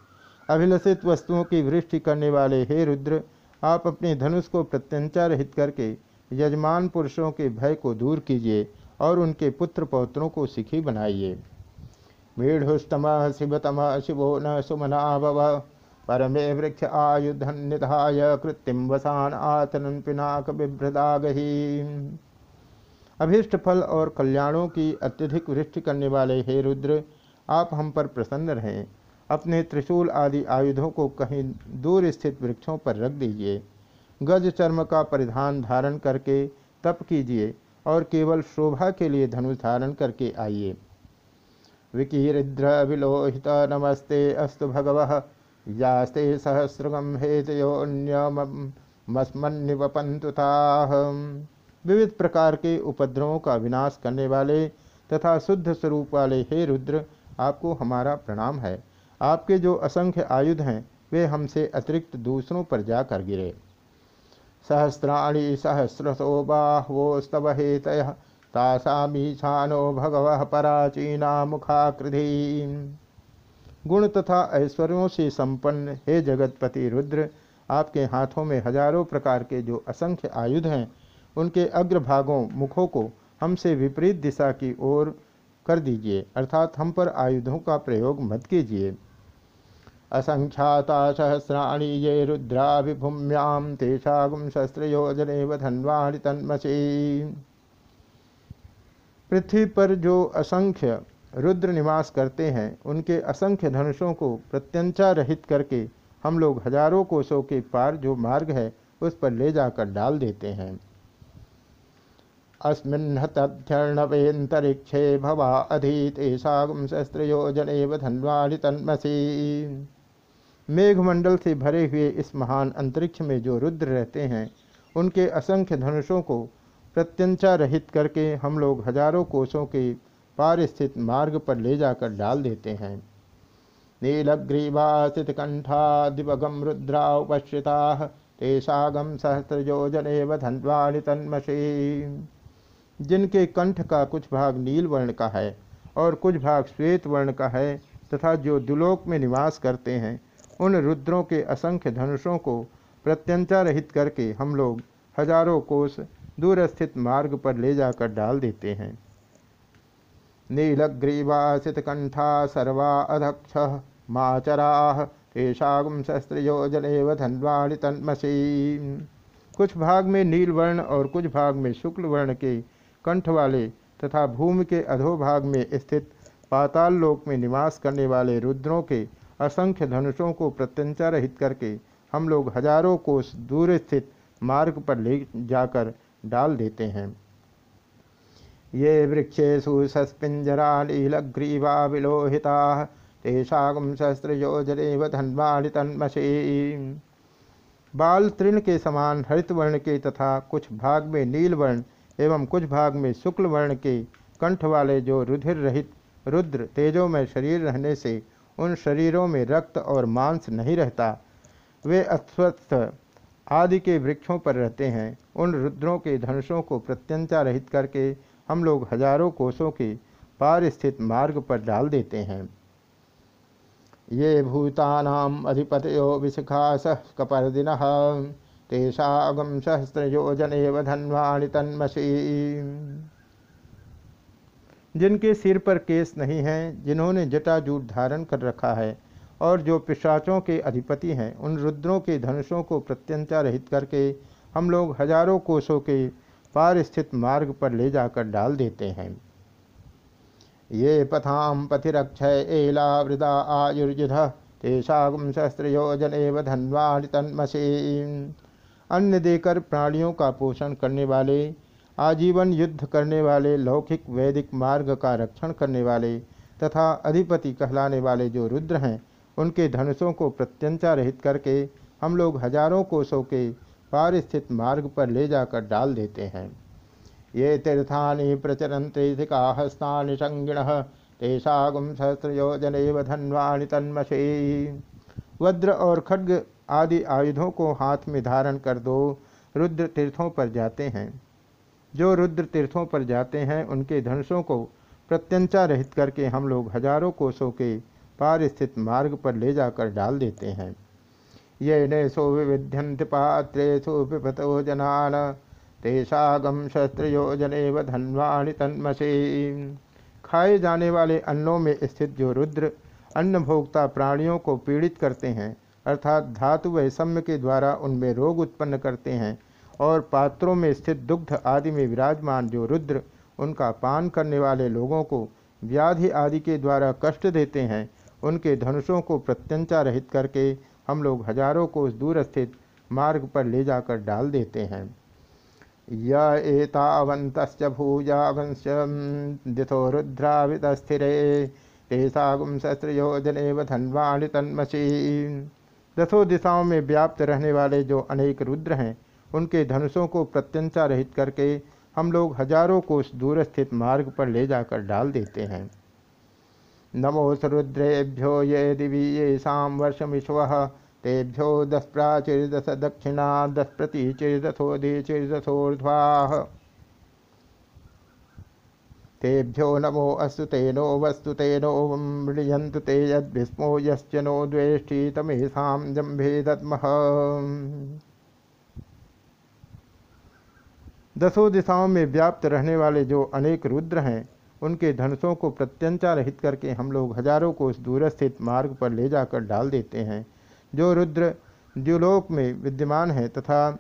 अभिलषित वस्तुओं की वृष्टि करने वाले हे रुद्र, आप अपने धनुष को प्रत्यंचा रहित करके यजमान पुरुषों के भय को दूर कीजिए और उनके पुत्र पौत्रों को सिखी बनाइए। मीढ़ुस्तम शिवतम शिवो न सुमना भव परमे वृक्ष आयुधन निधाय कृत्रिम वसान आतन पिनाक बिभ्रदागही। अभीष्ट फल और कल्याणों की अत्यधिक वृष्टि करने वाले हे रुद्र, आप हम पर प्रसन्न रहें। अपने त्रिशूल आदि आयुधों को कहीं दूर स्थित वृक्षों पर रख दीजिए। गज चर्म का परिधान धारण करके तप कीजिए और केवल शोभा के लिए धनुष धारण करके आइए। विकीरिद्र विलोहित नमस्ते अस्तु भगव। यास्ते सहस्रगम हेतयोन्यमस्मन्निवपंतुताह विविध प्रकार के उपद्रवों का विनाश करने वाले तथा शुद्ध स्वरूप वाले हे रुद्र, आपको हमारा प्रणाम है। आपके जो असंख्य आयुध हैं, वे हमसे अतिरिक्त दूसरों पर जाकर गिरे। सहस्राणी सहस्रसो बाह्वोस्तव हेतय तासामीशानो भगव पराचीना मुखाकृधि गुण तथा ऐश्वर्यों से संपन्न हे जगतपति रुद्र, आपके हाथों में हज़ारों प्रकार के जो असंख्य आयुध हैं, उनके अग्रभागों मुखों को हमसे विपरीत दिशा की ओर कर दीजिए, अर्थात हम पर आयुधों का प्रयोग मत कीजिए। असंख्याता सहस्राणी ये रुद्रा विभूम्याम तेषागुम शस्त्रयोजने धन्वाणि तन्मसी। पृथ्वी पर जो असंख्य रुद्र निवास करते हैं, उनके असंख्य धनुषों को प्रत्यंचा रहित करके हम लोग हज़ारों कोसों के पार जो मार्ग है, उस पर ले जाकर डाल देते हैं। अस्मिन्नतर्थर्णवेन्तरिक्षे भवा अधीतेषागुम शस्त्रयोजने धन्वाणि तन्मसी। मेघमंडल से भरे हुए इस महान अंतरिक्ष में जो रुद्र रहते हैं, उनके असंख्य धनुषों को प्रत्यंचा रहित करके हम लोग हज़ारों कोषों के पार स्थित मार्ग पर ले जाकर डाल देते हैं। नीलग्रीवासित कंठा दिवगम रुद्रा उपश्रिता तेषागम सहस्रयोजन धनवाणि तन्मसी जिनके कंठ का कुछ भाग नील वर्ण का है और कुछ भाग श्वेत वर्ण का है तथा जो दुलोक में निवास करते हैं उन रुद्रों के असंख्य धनुषों को प्रत्यंचा रहित करके हम लोग हज़ारों कोस दूर स्थित मार्ग पर ले जाकर डाल देते हैं। नीलग्रीवासित कंठा सर्वा अधक्ष माचरा तेषागुम शस्त्रयोजन धनवाणी तन्मसी। कुछ भाग में नील वर्ण और कुछ भाग में शुक्ल वर्ण के कंठ वाले तथा भूमि के अधोभाग में स्थित पाताल लोक में निवास करने वाले रुद्रों के असंख्य धनुषों को प्रत्यंचा रहित करके हम लोग हज़ारों कोस दूर स्थित मार्ग पर ले जाकर डाल देते हैं। ये वृक्षेशु सस्पिंजरा नीलग्रीवा विलोहिता तेषागम सहस्रयोजनेव धन्वाणि तन्मसी बाल तृण के समान हरित वर्ण के तथा कुछ भाग में नील वर्ण एवं कुछ भाग में शुक्ल वर्ण के कंठ वाले जो रुधिर रहित, रुद्र तेजो में शरीर रहने से उन शरीरों में रक्त और मांस नहीं रहता। वे अस्वस्थ आदि के वृक्षों पर रहते हैं। उन रुद्रों के धनुषों को प्रत्यंचा रहित करके हम लोग हज़ारों कोसों के पार स्थित मार्ग पर डाल देते हैं। ये भूतानाम अधिपतयो विशिखा सह कपर्दिन। तेषागम सहस्रयोजन धन्वाणि तन्मसी। जिनके सिर पर केस नहीं हैं, जिन्होंने जटाजूट धारण कर रखा है, और जो पिशाचों के अधिपति हैं, उन रुद्रों के धनुषों को प्रत्यंता रहित करके हम लोग हज़ारों कोसों के पार स्थित मार्ग पर ले जाकर डाल देते हैं। ये पथाम पथिरक्षय एला वृदा आयुर्युध तेषागम शस्त्रयोजन धन्वाणि तन्मसी अन्न देकर प्राणियों का पोषण करने वाले आजीवन युद्ध करने वाले, लौकिक, वैदिक मार्ग का रक्षण करने वाले तथा अधिपति कहलाने वाले जो रुद्र हैं, उनके धनुषों को प्रत्यंचा रहित करके हम लोग हज़ारों कोसों के पार स्थित मार्ग पर ले जाकर डाल देते हैं। ये तीर्थानि प्रचरन्ते हस्तानि संगिण तेषागुम सहस्रयोजन धन्वाणि तन्मसे वज्र और खड्ग आदि आयुधों को हाथ में धारण कर दो, रुद्र तीर्थों पर जाते हैं। जो रुद्र तीर्थों पर जाते हैं, उनके धनुषों को प्रत्यंचा रहित करके हम लोग हज़ारों कोसों के पार स्थित मार्ग पर ले जाकर डाल देते हैं। ये नैसो विविध्यंत पात्रेशु पिपतो जनान तेषागम शस्त्रयोजन धन्वाणि तन्मसे। खाए जाने वाले अन्नों में स्थित जो रुद्र अन्न भोक्ता प्राणियों को पीड़ित करते हैं, अर्थात धातु वैषम्य के द्वारा उनमें रोग उत्पन्न करते हैं और पात्रों में स्थित दुग्ध आदि में विराजमान जो रुद्र उनका पान करने वाले लोगों को व्याधि आदि के द्वारा कष्ट देते हैं, उनके धनुषों को प्रत्यंचा रहित करके हम लोग हज़ारों को उस दूर स्थित मार्ग पर ले जाकर डाल देते हैं। येतावंत भूजावंश दिथो रुद्रावितस्थिरे तेषागुम शस्त्रयोजन धन्वाणि तन्मसी। दसों दिशाओं में व्याप्त रहने वाले जो अनेक रुद्र हैं उनके धनुषों को प्रत्यंचा रहित करके हम लोग हज़ारों कोष दूर स्थित मार्ग पर ले जाकर डाल देते हैं। नमो रुद्रेभ्यो ये दिवी ये शाम वर्षमिश्व तेभ्यो दस प्राचिर्दश दक्षिणा दस प्रति चिर्दथोदि चिर्दथोर्ध्वा तेभ्यो नमो अस्तु तेनो वस्तु तेनो मृयंतु ते यद्भिस्मो यश्च नो द्वेष्टि तमेषां जम्भे दद्मः। दसों दिशाओं में व्याप्त रहने वाले जो अनेक रुद्र हैं, उनके धनुषों को प्रत्यंचा रहित करके हम लोग हज़ारों को उस दूर स्थित मार्ग पर ले जाकर डाल देते हैं। जो रुद्र द्युलोक में विद्यमान है तथा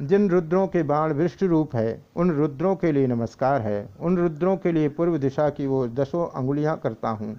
जिन रुद्रों के बाण वृष्ट रूप है, उन रुद्रों के लिए नमस्कार है। उन रुद्रों के लिए पूर्व दिशा की ओर दसों अंगुलियाँ करता हूँ।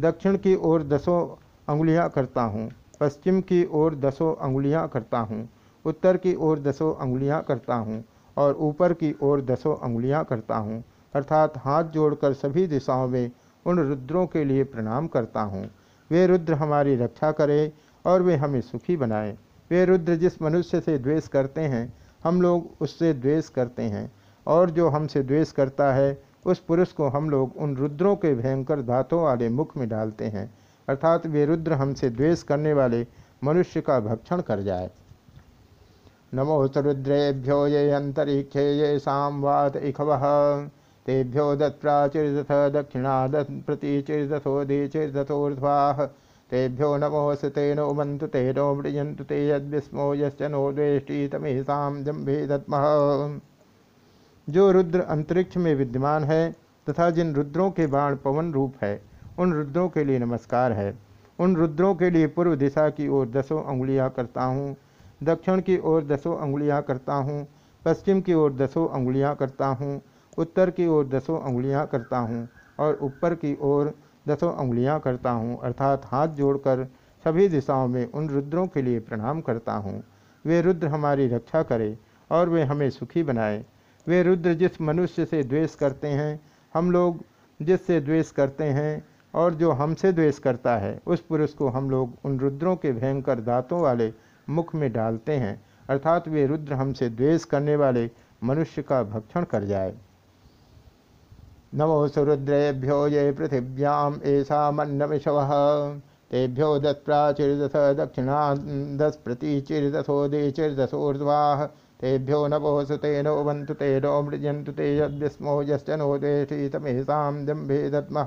दक्षिण की ओर दसों अंगुलियाँ करता हूँ। पश्चिम की ओर दसों अंगुलियाँ करता हूँ। उत्तर की ओर दसों अंगुलियाँ करता हूँ और ऊपर की ओर दसों अंगुलियाँ करता हूँ, अर्थात हाथ जोड़कर सभी दिशाओं में उन रुद्रों के लिए प्रणाम करता हूँ। वे रुद्र हमारी रक्षा करें और वे हमें सुखी बनाएँ। वे रुद्र जिस मनुष्य से द्वेष करते हैं, हम लोग उससे द्वेष करते हैं और जो हमसे द्वेष करता है, उस पुरुष को हम लोग उन रुद्रों के भयंकर धातों वाले मुख में डालते हैं, अर्थात वे रुद्र हमसे द्वेष करने वाले मनुष्य का भक्षण कर जाए। नमोस्त रुद्रेभ्यो ये अंतरिक्षे ये सामवात इखव। तेभ्यो दत्प्राचिर्दथ दक्षिणा दत्प्रति चिर्दथोदि चिर्दथोर्ध्वा तेभ्यो नमोऽस तेन उमन्तु तेनो मृजन्तु ते यद्विस्मो यश्च नो द्वेष्टि जम्भे दत्मः जो रुद्र अंतरिक्ष में विद्यमान है तथा जिन रुद्रों के बाण पवन रूप है, उन रुद्रों के लिए नमस्कार है। उन रुद्रों के लिए पूर्व दिशा की ओर दसों अंगुलियाँ करता हूँ। दक्षिण की ओर दसों अंगुलियाँ करता हूँ, पश्चिम की ओर दसों अंगुलियाँ करता हूँ, उत्तर की ओर दसों अंगुलियाँ करता हूँ और ऊपर की ओर दसों अंगुलियाँ करता हूँ, अर्थात हाथ जोड़कर सभी दिशाओं में उन रुद्रों के लिए प्रणाम करता हूँ। वे रुद्र हमारी रक्षा करें और वे हमें सुखी बनाए। वे रुद्र जिस मनुष्य से द्वेष करते हैं, हम लोग जिससे द्वेष करते हैं और जो हमसे द्वेष करता है, उस पुरुष को हम लोग उन रुद्रों के भयंकर दांतों वाले मुख में डालते हैं, अर्थात वे रुद्र हमसे द्वेष करने वाले मनुष्य का भक्षण कर जाए। नमो सुरुद्रेभ्यो ये पृथिव्याम ऐसा मन्नमिशव तेभ्यो दस प्राचिर्दश दक्षिणा दस प्रतीचिर्दशो देचिर्दशोर्ध्वा तेभ्यो नभो सुतेनो वंतु तेनो मृजंतु ते यस्मो यश्चनो देशी तमेशाम जम्भे दत्म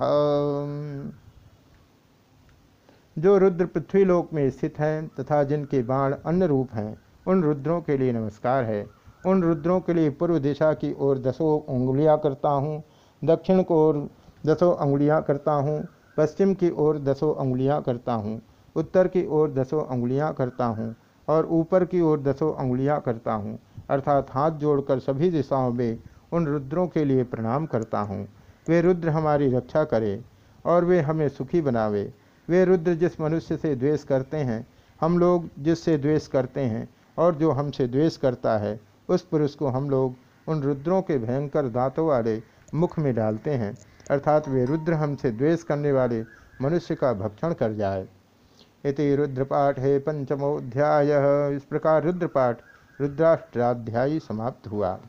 जो रुद्र पृथ्वीलोक में स्थित हैं तथा जिनके बाण अन्य रूप हैं, उन रुद्रों के लिए नमस्कार है। उन रुद्रों के लिए पूर्व दिशा की ओर दसों उंगलियाँ करता हूँ, दक्षिण को ओर दसों उंगलियाँ करता हूँ, पश्चिम की ओर दसों उंगलियाँ करता हूँ, उत्तर की ओर दसों उंगलियाँ करता हूँ और ऊपर की ओर दसों उंगलियाँ करता हूँ, अर्थात हाथ जोड़कर सभी दिशाओं में उन रुद्रों के लिए प्रणाम करता हूँ। वे रुद्र हमारी रक्षा करें और वे हमें सुखी बनावे। वे रुद्र जिस मनुष्य से द्वेष करते हैं, हम लोग जिससे द्वेष करते हैं और जो हमसे द्वेष करता है, उस पुरुष को हम लोग उन रुद्रों के भयंकर दांतों वाले मुख में डालते हैं, अर्थात वे रुद्र हमसे द्वेष करने वाले मनुष्य का भक्षण कर जाए। इति रुद्रपाठ है पंचमोध्याय इस प्रकार रुद्रपाठ रुद्राष्ट्राध्यायी समाप्त हुआ।